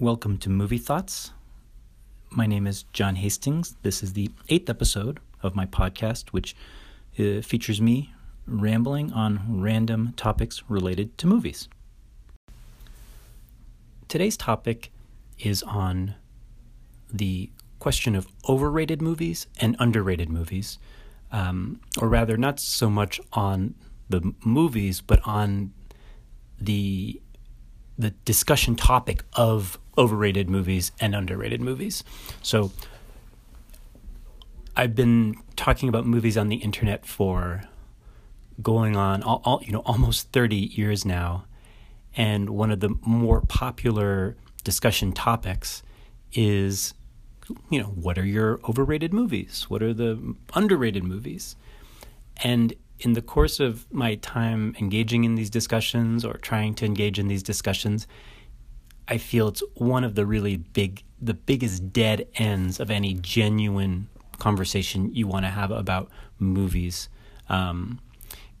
Welcome to Movie Thoughts. My name is John Hastings. This is the eighth episode of my podcast, which uh, features me rambling on random topics related to movies. Today's topic is on the question of overrated movies and underrated movies, um, or rather, not so much on the movies, but on the the discussion topic of overrated movies and underrated movies. So I've been talking about movies on the internet for going on all, all, you know almost 30 years now. And one of the more popular discussion topics is you know what are your overrated movies? What are the underrated movies? And in the course of my time engaging in these discussions or trying to engage in these discussions I feel it's one of the really big, the biggest dead ends of any genuine conversation you want to have about movies. Um,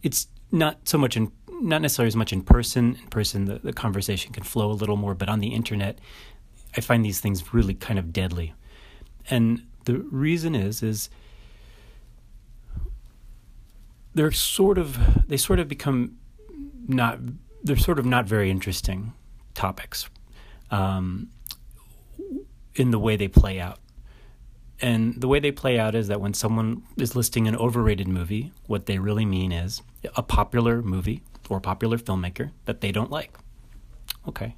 it's not so much in, not necessarily as much in person. In person, the, the conversation can flow a little more, but on the internet, I find these things really kind of deadly. And the reason is, is they're sort of, they sort of become not, they're sort of not very interesting topics um, in the way they play out. And the way they play out is that when someone is listing an overrated movie, what they really mean is a popular movie or a popular filmmaker that they don't like. Okay.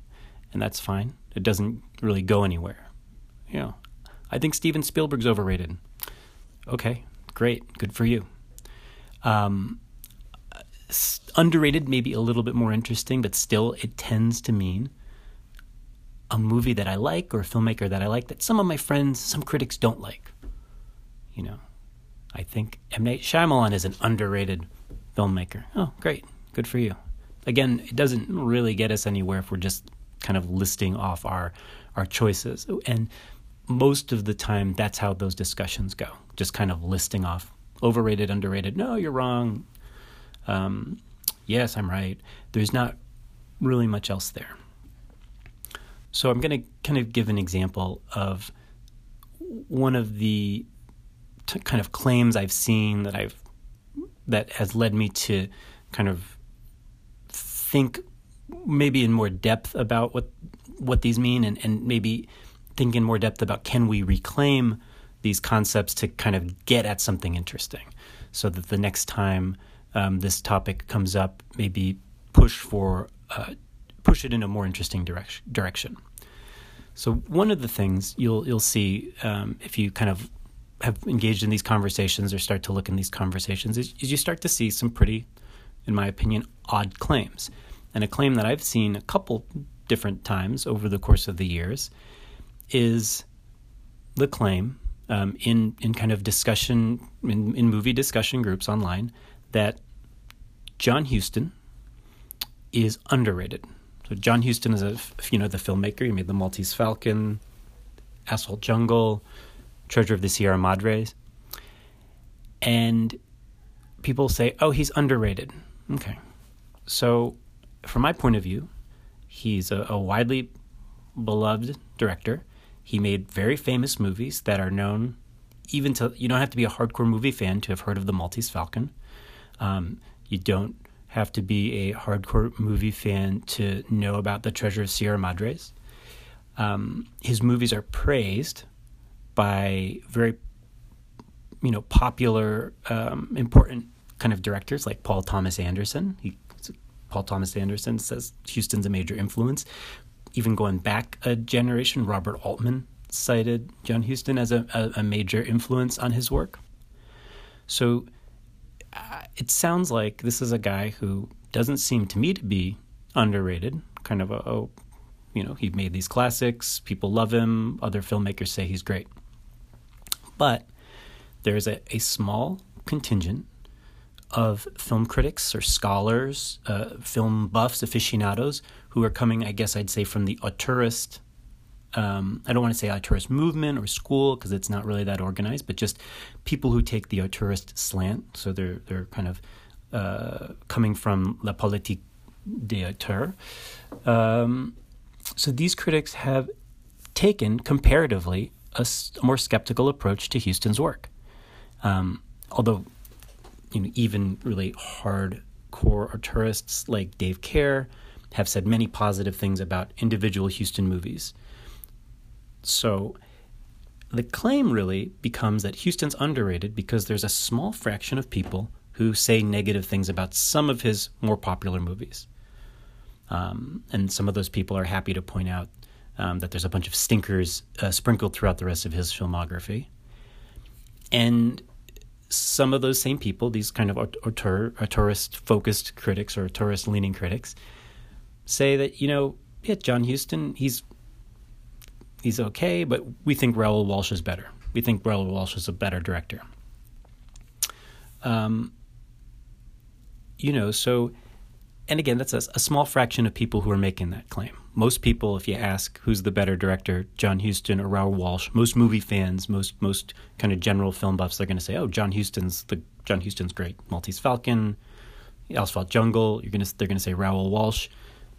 And that's fine. It doesn't really go anywhere. You know, I think Steven Spielberg's overrated. Okay, great. Good for you. Um, underrated, maybe a little bit more interesting, but still, it tends to mean a movie that I like or a filmmaker that I like that some of my friends, some critics don't like. You know, I think M. Night Shyamalan is an underrated filmmaker. Oh, great. Good for you. Again, it doesn't really get us anywhere if we're just kind of listing off our our choices. And most of the time that's how those discussions go. Just kind of listing off overrated, underrated. No, you're wrong. Um, yes, I'm right. There's not really much else there. So I'm going to kind of give an example of one of the t- kind of claims I've seen that I've that has led me to kind of think maybe in more depth about what what these mean and, and maybe think in more depth about can we reclaim these concepts to kind of get at something interesting so that the next time um, this topic comes up maybe push for uh, push it in a more interesting direction. direction. So one of the things you'll you'll see um, if you kind of have engaged in these conversations or start to look in these conversations is, is, you start to see some pretty, in my opinion, odd claims. And a claim that I've seen a couple different times over the course of the years is the claim um, in in kind of discussion in, in movie discussion groups online that John Huston is underrated. John Huston is a you know the filmmaker. He made The Maltese Falcon, Asphalt Jungle, Treasure of the Sierra Madres, and people say, "Oh, he's underrated." Okay, so from my point of view, he's a, a widely beloved director. He made very famous movies that are known even to you don't have to be a hardcore movie fan to have heard of the Maltese Falcon. Um, you don't have to be a hardcore movie fan to know about the Treasure of Sierra Madres. Um, his movies are praised by very, you know, popular, um, important kind of directors like Paul Thomas Anderson. He, Paul Thomas Anderson says Huston's a major influence. Even going back a generation, Robert Altman cited John Huston as a, a, a major influence on his work. So it sounds like this is a guy who doesn't seem to me to be underrated. Kind of a, oh, you know, he made these classics. People love him. Other filmmakers say he's great. But there's a, a small contingent of film critics or scholars, uh, film buffs, aficionados who are coming, I guess I'd say, from the auteurist um, I don't want to say auteurist movement or school because it's not really that organized, but just people who take the auteurist slant. So they're they're kind of uh, coming from la politique des auteurs. Um, so these critics have taken comparatively a, more skeptical approach to Huston's work. Um, although, you know, even really hardcore auteurists like Dave Kehr have said many positive things about individual Huston movies. So the claim really becomes that Huston's underrated because there's a small fraction of people who say negative things about some of his more popular movies. Um, and some of those people are happy to point out um, that there's a bunch of stinkers uh, sprinkled throughout the rest of his filmography. And some of those same people, these kind of auteur, auteurist focused critics or auteurist leaning critics, say that, you know, yeah, John Huston, he's he's okay, but we think Raoul Walsh is better. We think Raoul Walsh is a better director. Um, you know, so, and again, that's a, a, small fraction of people who are making that claim. Most people, if you ask who's the better director, John Huston or Raoul Walsh, most movie fans, most most kind of general film buffs, they're going to say, "Oh, John Huston's the John Huston's great. Maltese Falcon, Asphalt Jungle." You're going to they're going to say Raoul Walsh.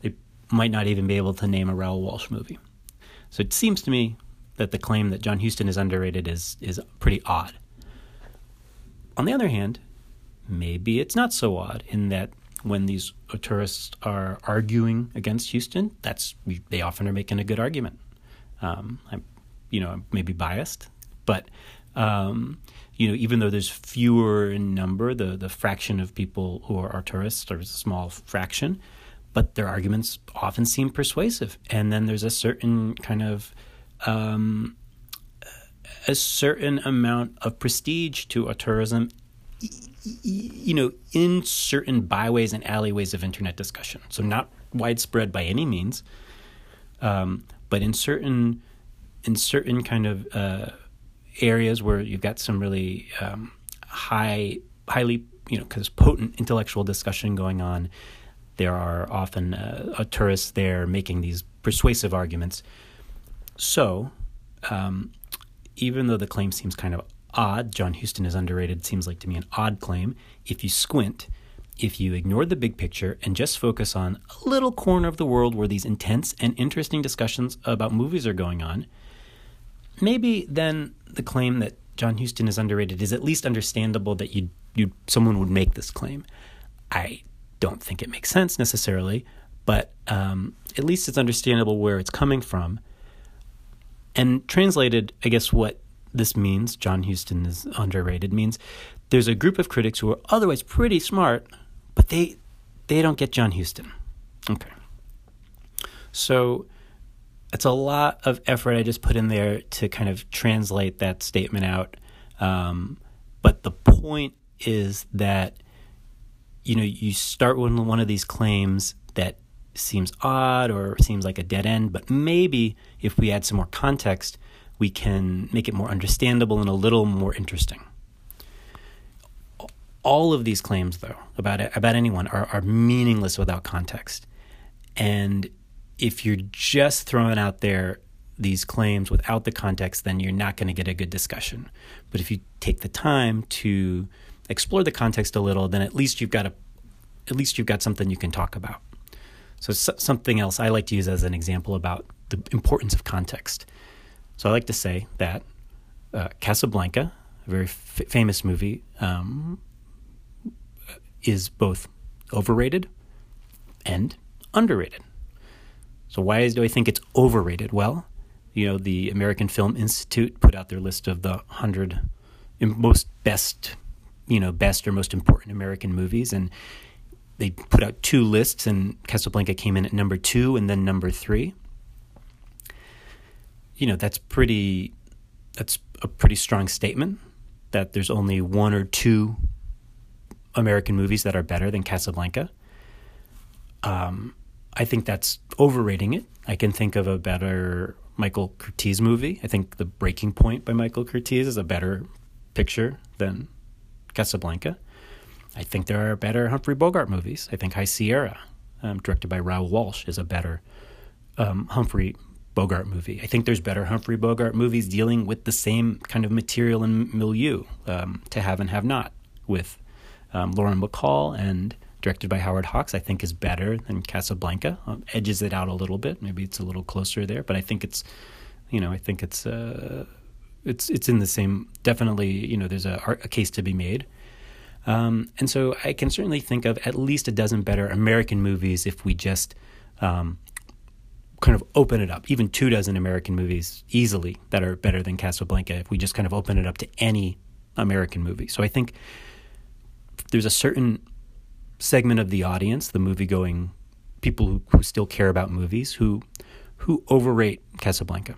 They might not even be able to name a Raoul Walsh movie. So it seems to me that the claim that John Huston is underrated is is pretty odd. On the other hand, maybe it's not so odd in that when these auteurists are arguing against Huston, that's they often are making a good argument. Um, I'm, you know, maybe biased, but um, you know, even though there's fewer in number, the the fraction of people who are, are auteurists are a small fraction but their arguments often seem persuasive. And then there's a certain kind of um, a certain amount of prestige to auteurism, you know, in certain byways and alleyways of internet discussion. So not widespread by any means, um, but in certain in certain kind of uh, areas where you've got some really um, high, highly, you know, because potent intellectual discussion going on there are often uh, auteurists there making these persuasive arguments. So, um, even though the claim seems kind of odd, John Huston is underrated, seems like to me an odd claim. If you squint, if you ignore the big picture and just focus on a little corner of the world where these intense and interesting discussions about movies are going on, maybe then the claim that John Huston is underrated is at least understandable that you you someone would make this claim. I don't think it makes sense necessarily, but um, at least it's understandable where it's coming from. And translated, I guess what this means, John Huston is underrated, means there's a group of critics who are otherwise pretty smart, but they they don't get John Huston. Okay. So it's a lot of effort I just put in there to kind of translate that statement out. Um, but the point is that you know, you start with one of these claims that seems odd or seems like a dead end, but maybe if we add some more context, we can make it more understandable and a little more interesting. All of these claims, though, about about anyone are, are meaningless without context. And if you're just throwing out there these claims without the context, then you're not going to get a good discussion. But if you take the time to explore the context a little, then at least you've got a, at least you've got something you can talk about. So something else I like to use as an example about the importance of context. So I like to say that uh, Casablanca, a very f- famous movie, um, is both overrated and underrated. So why do I think it's overrated? Well, you know, the American Film Institute put out their list of the hundred most best you know best or most important American movies, and they put out two lists, and Casablanca came in at number two and then number three. You know that's pretty. That's a pretty strong statement that there's only one or two American movies that are better than Casablanca. Um, I think that's overrating it. I can think of a better Michael Curtiz movie. I think The Breaking Point by Michael Curtiz is a better picture than Casablanca. I think there are better Humphrey Bogart movies. I think High Sierra, um, directed by Raoul Walsh, is a better um, Humphrey Bogart movie. I think there's better Humphrey Bogart movies dealing with the same kind of material and milieu, um, To Have and Have Not, with um, Lauren Bacall and directed by Howard Hawks. I think is better than Casablanca. Um, edges it out a little bit. Maybe it's a little closer there, but I think it's You know, I think it's uh, it's it's in the same. Definitely, you know, there's a, a case to be made. Um, and so I can certainly think of at least a dozen better American movies if we just um, kind of open it up. Even two dozen American movies easily that are better than Casablanca if we just kind of open it up to any American movie. So I think there's a certain segment of the audience, the movie going people who, who still care about movies, who who overrate Casablanca.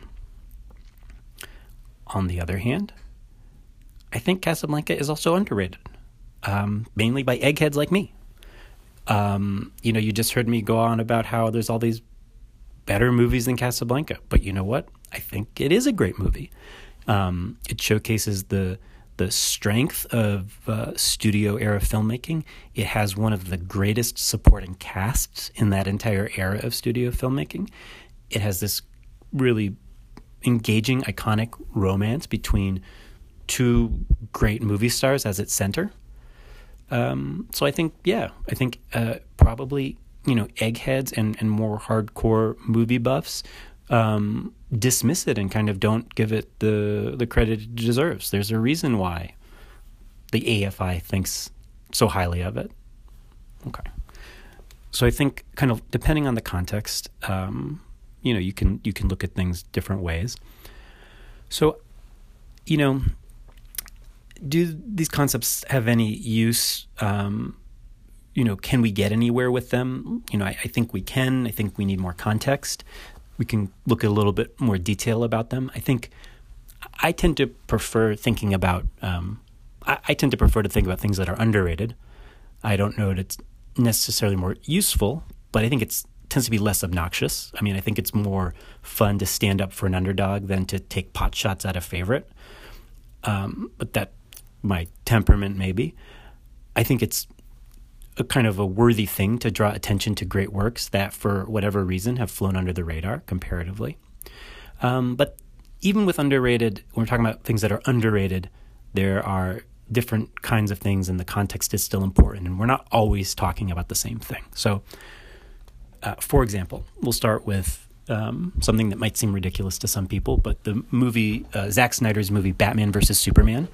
On the other hand, I think Casablanca is also underrated, um, mainly by eggheads like me. Um, you know, you just heard me go on about how there's all these better movies than Casablanca, but you know what? I think it is a great movie. Um, it showcases the the strength of uh, studio era filmmaking. It has one of the greatest supporting casts in that entire era of studio filmmaking. It has this really engaging, iconic romance between two great movie stars as its center. Um, so I think, yeah, I think uh, probably you know eggheads and and more hardcore movie buffs um, dismiss it and kind of don't give it the the credit it deserves. There's a reason why the AFI thinks so highly of it. Okay, so I think kind of depending on the context, um, you know, you can you can look at things different ways. So, you know, do these concepts have any use? Um, you know, can we get anywhere with them? You know, I, I think we can. I think we need more context we can look at a little bit more detail about them. I think I tend to prefer thinking about. Um, I, I, tend to prefer to think about things that are underrated. I don't know that it's necessarily more useful, but I think it tends to be less obnoxious. I mean, I think it's more fun to stand up for an underdog than to take pot shots at a favorite. Um, but that my temperament maybe. I think it's a kind of a worthy thing to draw attention to great works that, for whatever reason, have flown under the radar comparatively. Um, but even with underrated, when we're talking about things that are underrated, there are different kinds of things, and the context is still important. And we're not always talking about the same thing. So, uh, for example, we'll start with um, something that might seem ridiculous to some people, but the movie, uh, Zack Snyder's movie Batman versus Superman,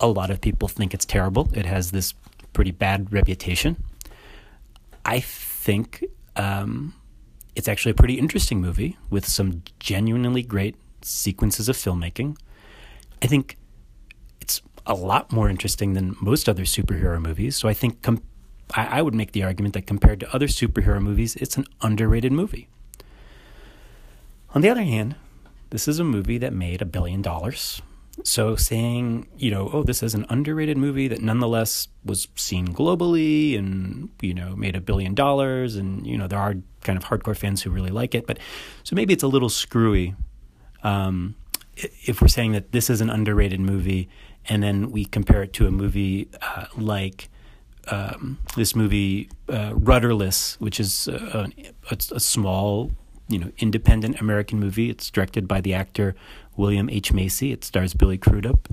a lot of people think it's terrible. It has this pretty bad reputation. I think um, it's actually a pretty interesting movie with some genuinely great sequences of filmmaking. I think it's a lot more interesting than most other superhero movies. So I think I, I would make the argument that compared to other superhero movies, it's an underrated movie. On the other hand, this is a movie that made a billion dollars so saying, you know, oh, this is an underrated movie that nonetheless was seen globally and, you know, made a billion dollars and, you know, there are kind of hardcore fans who really like it. But so maybe it's a little screwy um, if we're saying that this is an underrated movie and then we compare it to a movie uh, like um, this movie uh, Rudderless, which is a, a, a small, you know, independent American movie. It's directed by the actor William H. Macy. It stars Billy Crudup.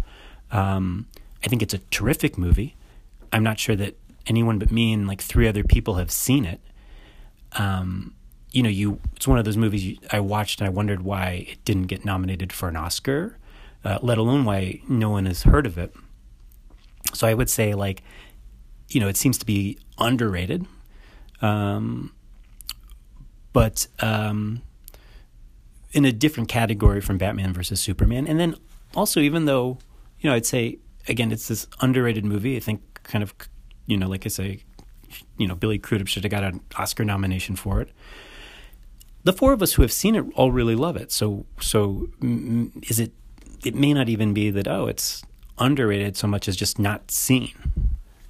Um, I think it's a terrific movie. I'm not sure that anyone but me and like three other people have seen it. Um, you know, you it's one of those movies you, I watched and I wondered why it didn't get nominated for an Oscar, uh, let alone why no one has heard of it. So I would say like, you know, it seems to be underrated. Um, but um, in a different category from Batman versus Superman. And then also, even though, you know, I'd say, again, it's this underrated movie, I think kind of, you know, like I say, you know, Billy Crudup should have got an Oscar nomination for it. The four of us who have seen it all really love it. So, so is it, it may not even be that, oh, it's underrated so much as just not seen.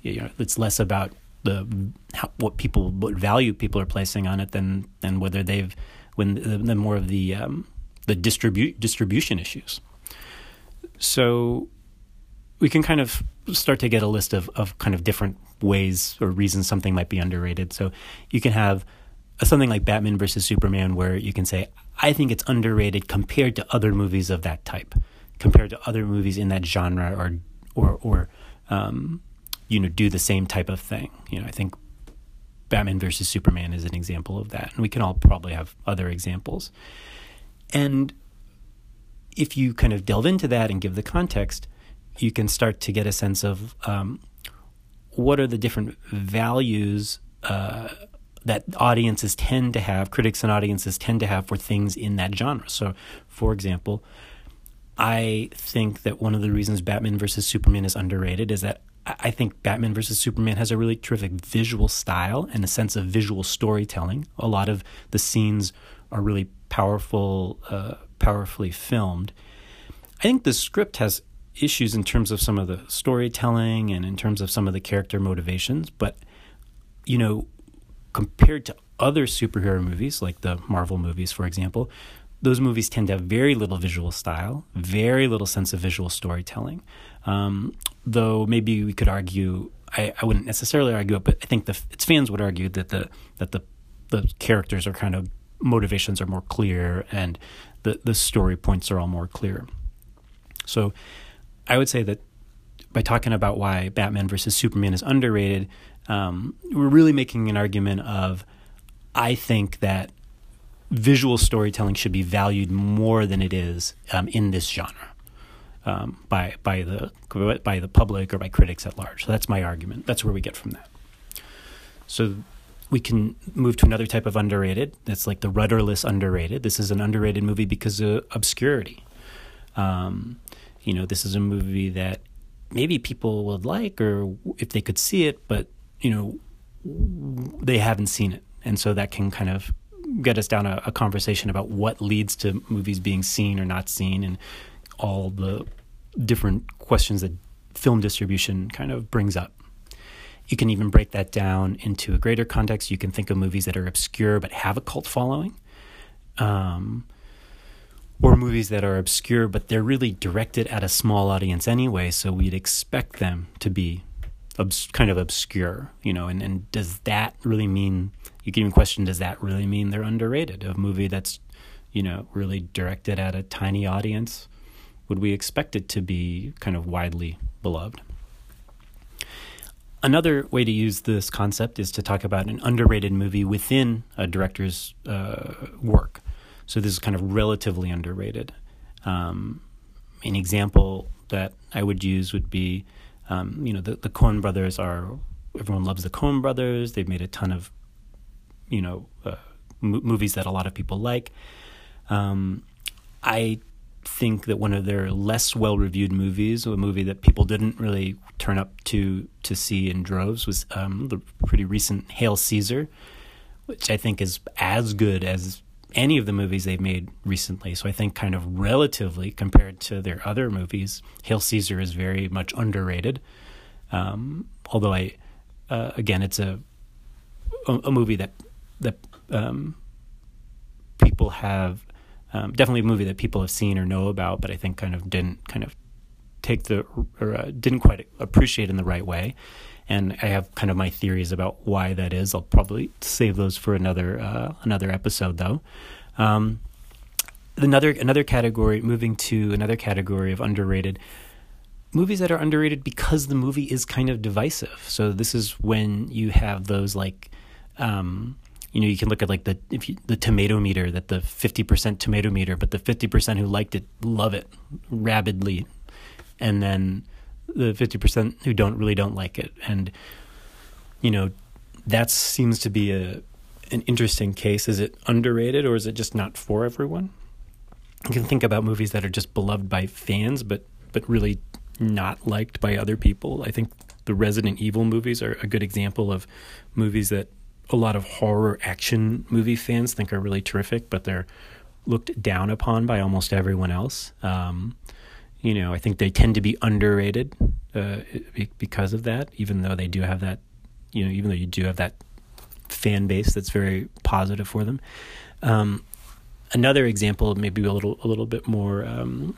You know, it's less about the how, what people what value people are placing on it than than whether they've when the, the more of the um, the distribute distribution issues. So we can kind of start to get a list of, of kind of different ways or reasons something might be underrated. So you can have something like Batman versus Superman, where you can say, I think it's underrated compared to other movies of that type, compared to other movies in that genre, or or or um, you know do the same type of thing. You know, I think Batman versus Superman is an example of that. And we can all probably have other examples. And if you kind of delve into that and give the context, you can start to get a sense of um, what are the different values uh, that audiences tend to have, critics and audiences tend to have for things in that genre. So, for example, I think that one of the reasons Batman versus Superman is underrated is that I think Batman versus Superman has a really terrific visual style and a sense of visual storytelling. A lot of the scenes are really powerful, uh, powerfully filmed. I think the script has issues in terms of some of the storytelling and in terms of some of the character motivations, but you know, compared to other superhero movies like the Marvel movies, for example, those movies tend to have very little visual style, very little sense of visual storytelling. Um, though maybe we could argue, I, I wouldn't necessarily argue it, but I think the its fans would argue that the that the the characters are kind of motivations are more clear and the the story points are all more clear. So I would say that by talking about why Batman versus Superman is underrated, um, we're really making an argument of I think that visual storytelling should be valued more than it is um, in this genre um, by by the by the public or by critics at large. So that's my argument. That's where we get from that. So we can move to another type of underrated. That's like the rudderless underrated. This is an underrated movie because of obscurity. Um, you know, this is a movie that maybe people would like or if they could see it, but you know, they haven't seen it, and so that can kind of get us down a, a conversation about what leads to movies being seen or not seen, and all the different questions that film distribution kind of brings up. You can even break that down into a greater context. You can think of movies that are obscure but have a cult following, um, or movies that are obscure but they're really directed at a small audience anyway. So we'd expect them to be obs- kind of obscure, you know. And, and does that really mean? You can even question: Does that really mean they're underrated? A movie that's, you know, really directed at a tiny audience, would we expect it to be kind of widely beloved? Another way to use this concept is to talk about an underrated movie within a director's uh, work. So this is kind of relatively underrated. Um, an example that I would use would be, um, you know, the, the Coen brothers are, everyone loves the Coen brothers. They've made a ton of, you know, uh, m- movies that a lot of people like. Um, I think that one of their less well reviewed movies, a movie that people didn't really turn up to to see in droves, was um, the pretty recent Hail Caesar, which I think is as good as any of the movies they've made recently. So I think, kind of relatively compared to their other movies, Hail Caesar is very much underrated. Um, although I, uh, again, it's a, a, movie that that um, people have um, definitely a movie that people have seen or know about, but I think kind of didn't kind of take the or uh, didn't quite appreciate in the right way. And I have kind of my theories about why that is. I'll probably save those for another uh, another episode, though. Um, another another category, moving to another category of underrated movies that are underrated because the movie is kind of divisive. So this is when you have those like um, you know you can look at like the if you, the tomato meter that the 50% tomato meter but the 50% who liked it love it rabidly. And then the 50% who don't really don't like it. And you know that seems to be a an interesting case. Is it underrated or is it just not for everyone? You can think about movies that are just beloved by fans but but really not liked by other people. I think the resident evil movies are a good example of movies that a lot of horror action movie fans think are really terrific, but they're looked down upon by almost everyone else. Um, you know, I think they tend to be underrated uh, because of that, even though they do have that, you know, even though you do have that fan base that's very positive for them. Um, another example, maybe a little a little bit more. Um,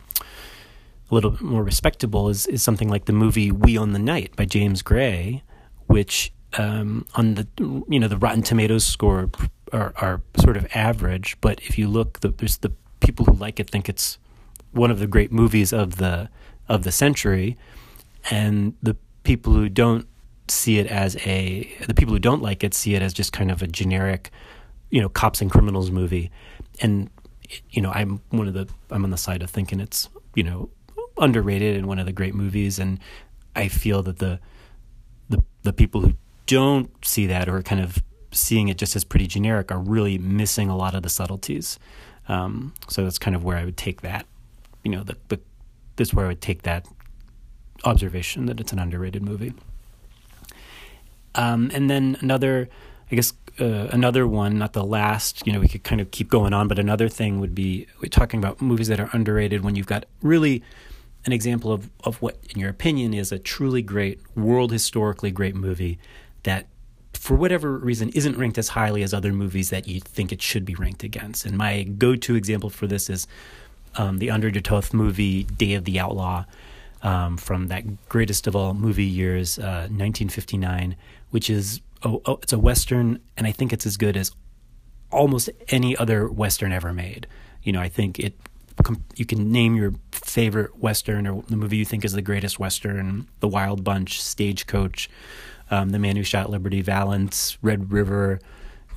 a little bit more respectable is, is something like the movie We Own the Night by James Gray, which um, on the you know the Rotten Tomatoes score are, are sort of average, but if you look, the, there's the people who like it think it's one of the great movies of the of the century, and the people who don't see it as a the people who don't like it see it as just kind of a generic, you know, cops and criminals movie, and you know, I'm one of the I'm on the side of thinking it's you know underrated and one of the great movies, and I feel that the the the people who don't see that or kind of seeing it just as pretty generic are really missing a lot of the subtleties. Um, so that's kind of where I would take that. You know, the the this is where I would take that observation that it's an underrated movie. Um, and then another, I guess, uh, another one, not the last, you know, we could kind of keep going on, but another thing would be we're talking about movies that are underrated when you've got really an example of, of what, in your opinion, is a truly great, world historically great movie that, for whatever reason, isn't ranked as highly as other movies that you think it should be ranked against. And my go to example for this is um, the Andre de Toth movie, Day of the Outlaw. Um, from that greatest of all movie years, uh, 1959, which is oh, oh, it's a western, and I think it's as good as almost any other western ever made. You know, I think it. You can name your favorite western or the movie you think is the greatest western: The Wild Bunch, Stagecoach, um, The Man Who Shot Liberty Valance, Red River,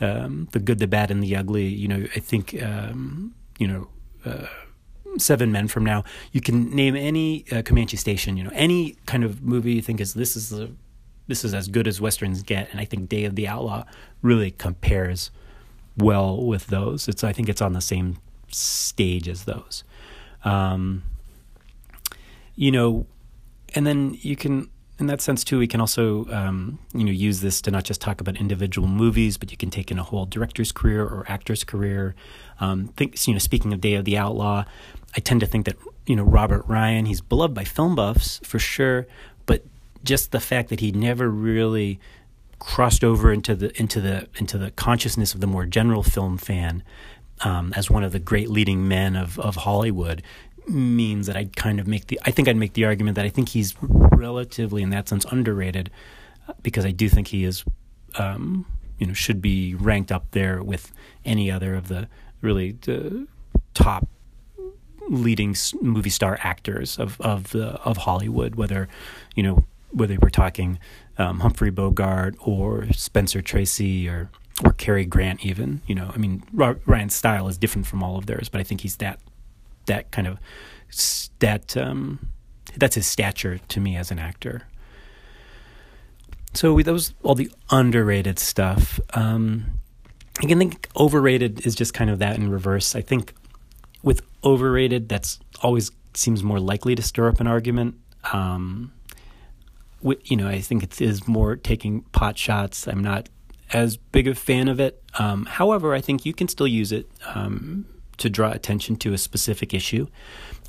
um, The Good, the Bad, and the Ugly. You know, I think um, you know. Uh, seven men from now you can name any uh, comanche station you know any kind of movie you think is this is this is as good as westerns get, and I think Day of the Outlaw really compares well with those. It's I think it's on the same stage as those. Um, you know, and then you can in that sense too we can also um, you know use this to not just talk about individual movies but you can take in a whole director's career or actor's career. Um, think you know speaking of day of the outlaw i tend to think that you know robert ryan he's beloved by film buffs for sure but just the fact that he never really crossed over into the into the into the consciousness of the more general film fan um, as one of the great leading men of of Hollywood means that I'd kind of make the I think I'd make the argument that I think he's relatively in that sense underrated because I do think he is um, you know should be ranked up there with any other of the really uh, top leading movie star actors of of the of Hollywood whether you know whether we're talking um, Humphrey Bogart or Spencer Tracy or or Cary Grant, even you know, I mean, Ryan's style is different from all of theirs, but I think he's that that kind of that um, that's his stature to me as an actor. So that was all the underrated stuff. Um, I can think overrated is just kind of that in reverse. I think with overrated, that's always seems more likely to stir up an argument. Um, you know, I think it is more taking pot shots. I'm not as big a fan of it. Um, however, I think you can still use it um, to draw attention to a specific issue.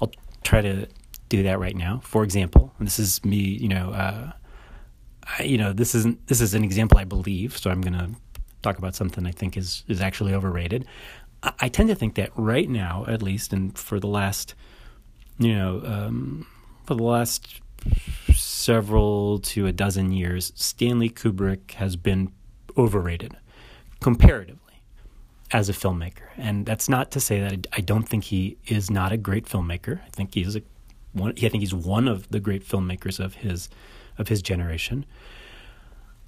I'll try to do that right now. For example, this is me. You know, uh, I, you know, this isn't this is an example I believe. So I'm going to talk about something I think is is actually overrated. I, I, tend to think that right now, at least, and for the last, you know, um, for the last several to a dozen years, Stanley Kubrick has been overrated comparatively as a filmmaker. And that's not to say that I don't think he is not a great filmmaker. I think he's a one I think he's one of the great filmmakers of his of his generation.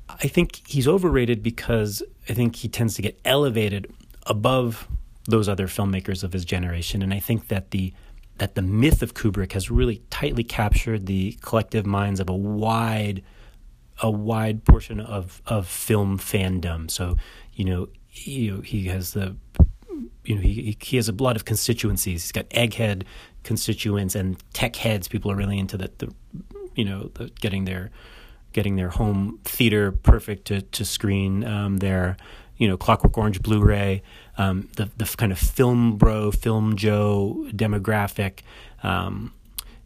I think he's overrated because I think he tends to get elevated above those other filmmakers of his generation and I think that the that the myth of Kubrick has really tightly captured the collective minds of a wide a wide portion of of film fandom. So, you know, you know, he has the you know, he he has a lot of constituencies. He's got egghead constituents and tech heads. People are really into the, the you know, the, getting their getting their home theater perfect to to screen um, their you know Clockwork Orange Blu-ray, um, the the kind of film bro, film Joe demographic, um,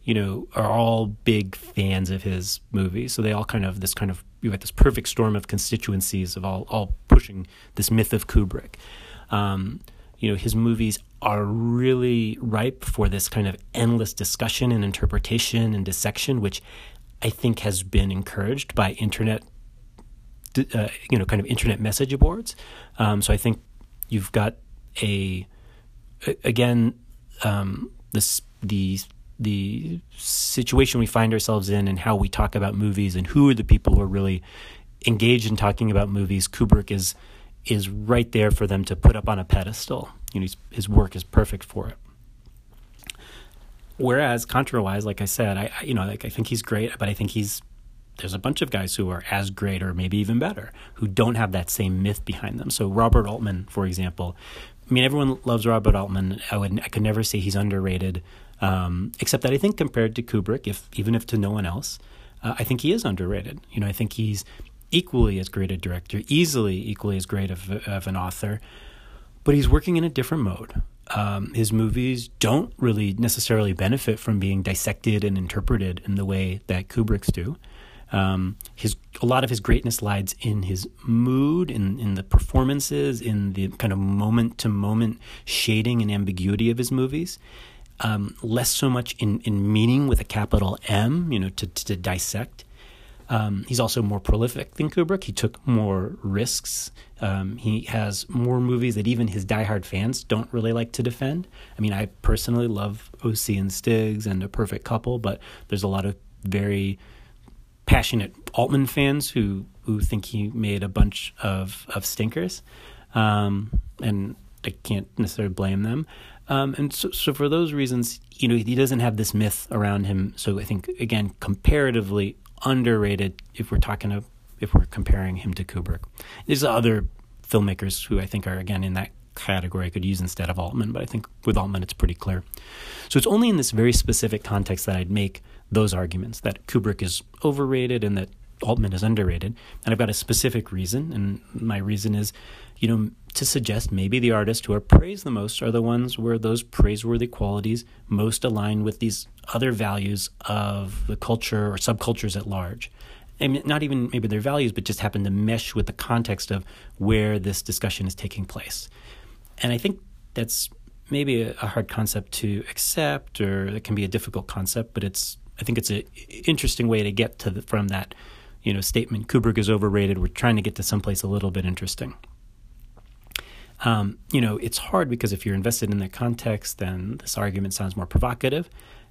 you know, are all big fans of his movies. So they all kind of this kind of you have this perfect storm of constituencies of all all pushing this myth of Kubrick. Um, you know, his movies are really ripe for this kind of endless discussion and interpretation and dissection, which I think has been encouraged by internet uh, you know, kind of internet message boards. Um, so I think you've got a again um, this the the situation we find ourselves in and how we talk about movies and who are the people who are really engaged in talking about movies. Kubrick is is right there for them to put up on a pedestal. You know, his work is perfect for it. Whereas contra-wise, like I said, I you know like I think he's great, but I think he's there's a bunch of guys who are as great or maybe even better who don't have that same myth behind them. So Robert Altman, for example, I mean everyone loves Robert Altman. I would I could never say he's underrated, um, except that I think compared to Kubrick, if even if to no one else, uh, I think he is underrated. You know, I think he's equally as great a director, easily equally as great of, of an author, but he's working in a different mode. Um, his movies don't really necessarily benefit from being dissected and interpreted in the way that Kubrick's do. Um, his a lot of his greatness lies in his mood, in in the performances, in the kind of moment to moment shading and ambiguity of his movies. Um, less so much in in meaning with a capital M, you know, to to dissect. Um, he's also more prolific than Kubrick. He took more risks. Um, he has more movies that even his diehard fans don't really like to defend. I mean, I personally love OC and Stiggs and A Perfect Couple, but there's a lot of very passionate Altman fans who who think he made a bunch of of stinkers, um, and I can't necessarily blame them. Um, and so, so for those reasons, you know, he doesn't have this myth around him. So I think again, comparatively underrated if we're talking of if we're comparing him to Kubrick. There's other filmmakers who I think are again in that category I could use instead of Altman, but I think with Altman it's pretty clear. So it's only in this very specific context that I'd make those arguments that Kubrick is overrated and that Altman is underrated. And I've got a specific reason, and my reason is, you know, to suggest maybe the artists who are praised the most are the ones where those praiseworthy qualities most align with these other values of the culture or subcultures at large. Mean, not even maybe their values, but just happen to mesh with the context of where this discussion is taking place. And I think that's maybe a, a hard concept to accept, or it can be a difficult concept, but it's I think it's an interesting way to get to the, from that you know statement Kubrick is overrated. We're trying to get to someplace a little bit interesting. Um, you know, it's hard because if you're invested in that context, then this argument sounds more provocative.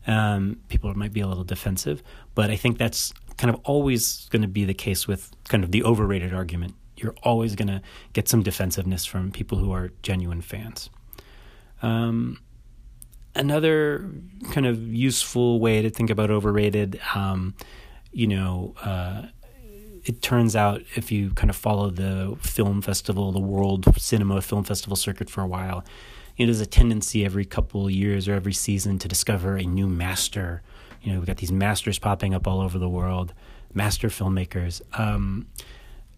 Um, people might be a little defensive, but I think that's kind of always going to be the case with kind of the overrated argument. You're always going to get some defensiveness from people who are genuine fans. Um, another kind of useful way to think about overrated, um, you know, uh, it turns out if you kind of follow the film festival, the World Cinema Film Festival circuit for a while, you know, there's a tendency every couple of years or every season to discover a new master. You know, we've got these masters popping up all over the world, master filmmakers. Um,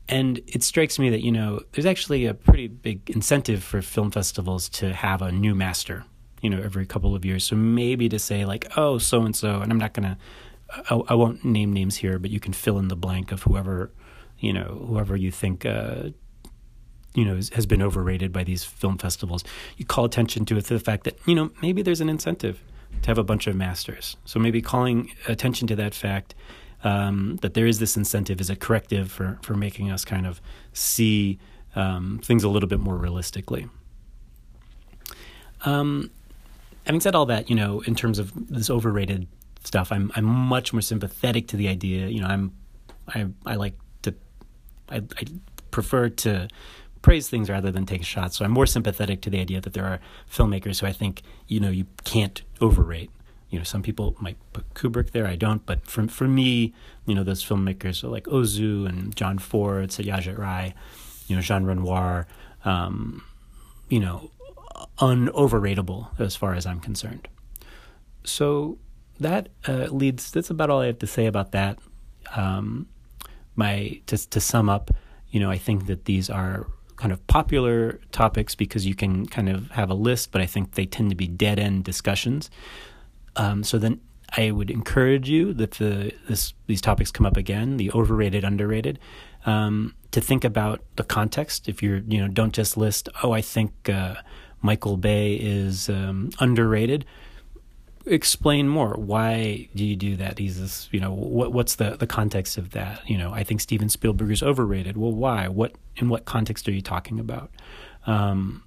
and it strikes me that, you know, there's actually a pretty big incentive for film festivals to have a new master you know, every couple of years. So maybe to say like, oh, so and so, and I'm not gonna, I, I, won't name names here, but you can fill in the blank of whoever, you know, whoever you think, uh, you know, has been overrated by these film festivals. You call attention to it the fact that you know maybe there's an incentive to have a bunch of masters. So maybe calling attention to that fact. Um, that there is this incentive is a corrective for, for making us kind of see um, things a little bit more realistically. Um, having said all that, you know, in terms of this overrated stuff, I'm I'm much more sympathetic to the idea. You know, I'm I I like to I, I prefer to praise things rather than take shots. So I'm more sympathetic to the idea that there are filmmakers who I think you know you can't overrate. You know, some people might put Kubrick there. I don't, but for for me, you know, those filmmakers are like Ozu and John Ford, Satyajit Ray, you know, Jean Renoir. Um, you know, unoverratable as far as I'm concerned. So that uh, leads. That's about all I have to say about that. Um, my to to sum up, you know, I think that these are kind of popular topics because you can kind of have a list, but I think they tend to be dead end discussions. Um, so then I would encourage you that the this these topics come up again, the overrated, underrated, um, to think about the context. If you're you know don't just list, oh, I think. Uh, Michael Bay is um, underrated. Explain more. Why do you do that? He's this, you know, what, what's the, the context of that? You know, I think Steven Spielberg is overrated. Well, why? What in what context are you talking about? Um,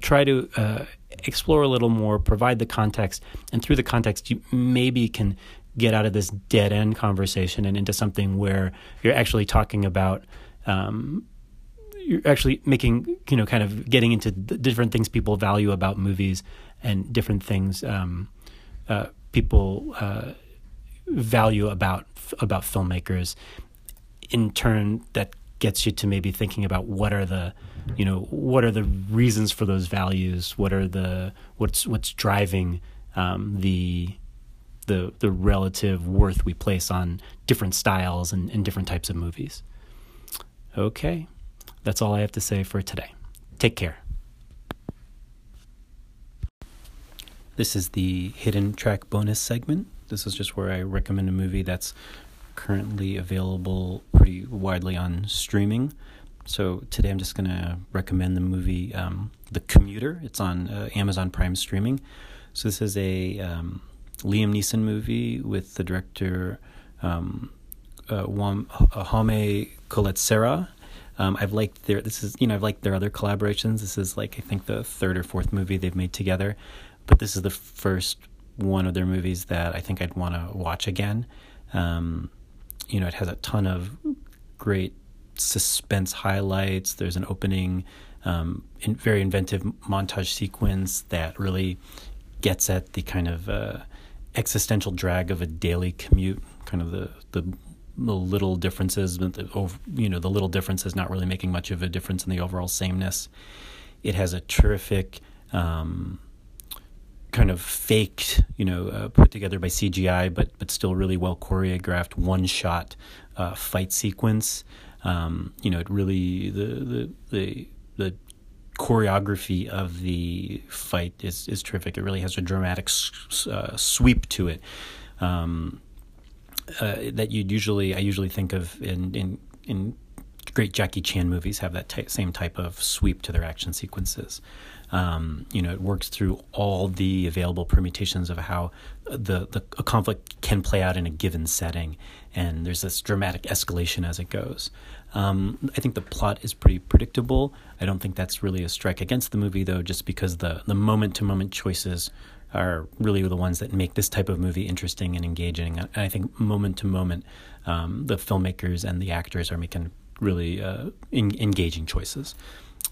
try to uh, explore a little more, provide the context, and through the context, you maybe can get out of this dead end conversation and into something where you're actually talking about um, you're actually making you know kind of getting into different things people value about movies and different things um, uh, people uh, value about about filmmakers. In turn, that gets you to maybe thinking about what are the you know what are the reasons for those values? What are the what's what's driving um, the the the relative worth we place on different styles and, and different types of movies. Okay. That's all i have to say for today. Take care this is the hidden track bonus segment this is just where i recommend a movie that's currently available pretty widely on streaming. So today I'm just going to recommend the movie um, The Commuter. It's on uh, Amazon Prime streaming. So this is a um, Liam Neeson movie with the director um, uh, uh, Jaume Um, I've liked their this is you know I've liked their other collaborations. This is like I think the third or fourth movie they've made together, but this is the first one of their movies that I think I'd want to watch again. Um, you know, it has a ton of great suspense highlights. There's an opening, um, in, very inventive montage sequence that really gets at the kind of uh, existential drag of a daily commute, kind of the the, the little differences, the, you know, the little differences not really making much of a difference in the overall sameness. It has a terrific. Um, kind of faked, you know, uh, put together by CGI, but but still really well choreographed one shot uh, fight sequence. Um, you know, it really the the the the choreography of the fight is is terrific. It really has a dramatic uh, sweep to it um, uh, that you'd usually I usually think of in in in great Jackie Chan movies have that ty- same type of sweep to their action sequences. Um, you know, it works through all the available permutations of how the, the a conflict can play out in a given setting, and there's this dramatic escalation as it goes. Um, I think the plot is pretty predictable. I don't think that's really a strike against the movie, though, just because the the moment to moment choices are really the ones that make this type of movie interesting and engaging. And I think moment to moment, the filmmakers and the actors are making really uh, in, engaging choices.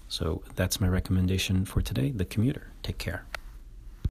So that's my recommendation for today The Commuter. Take care.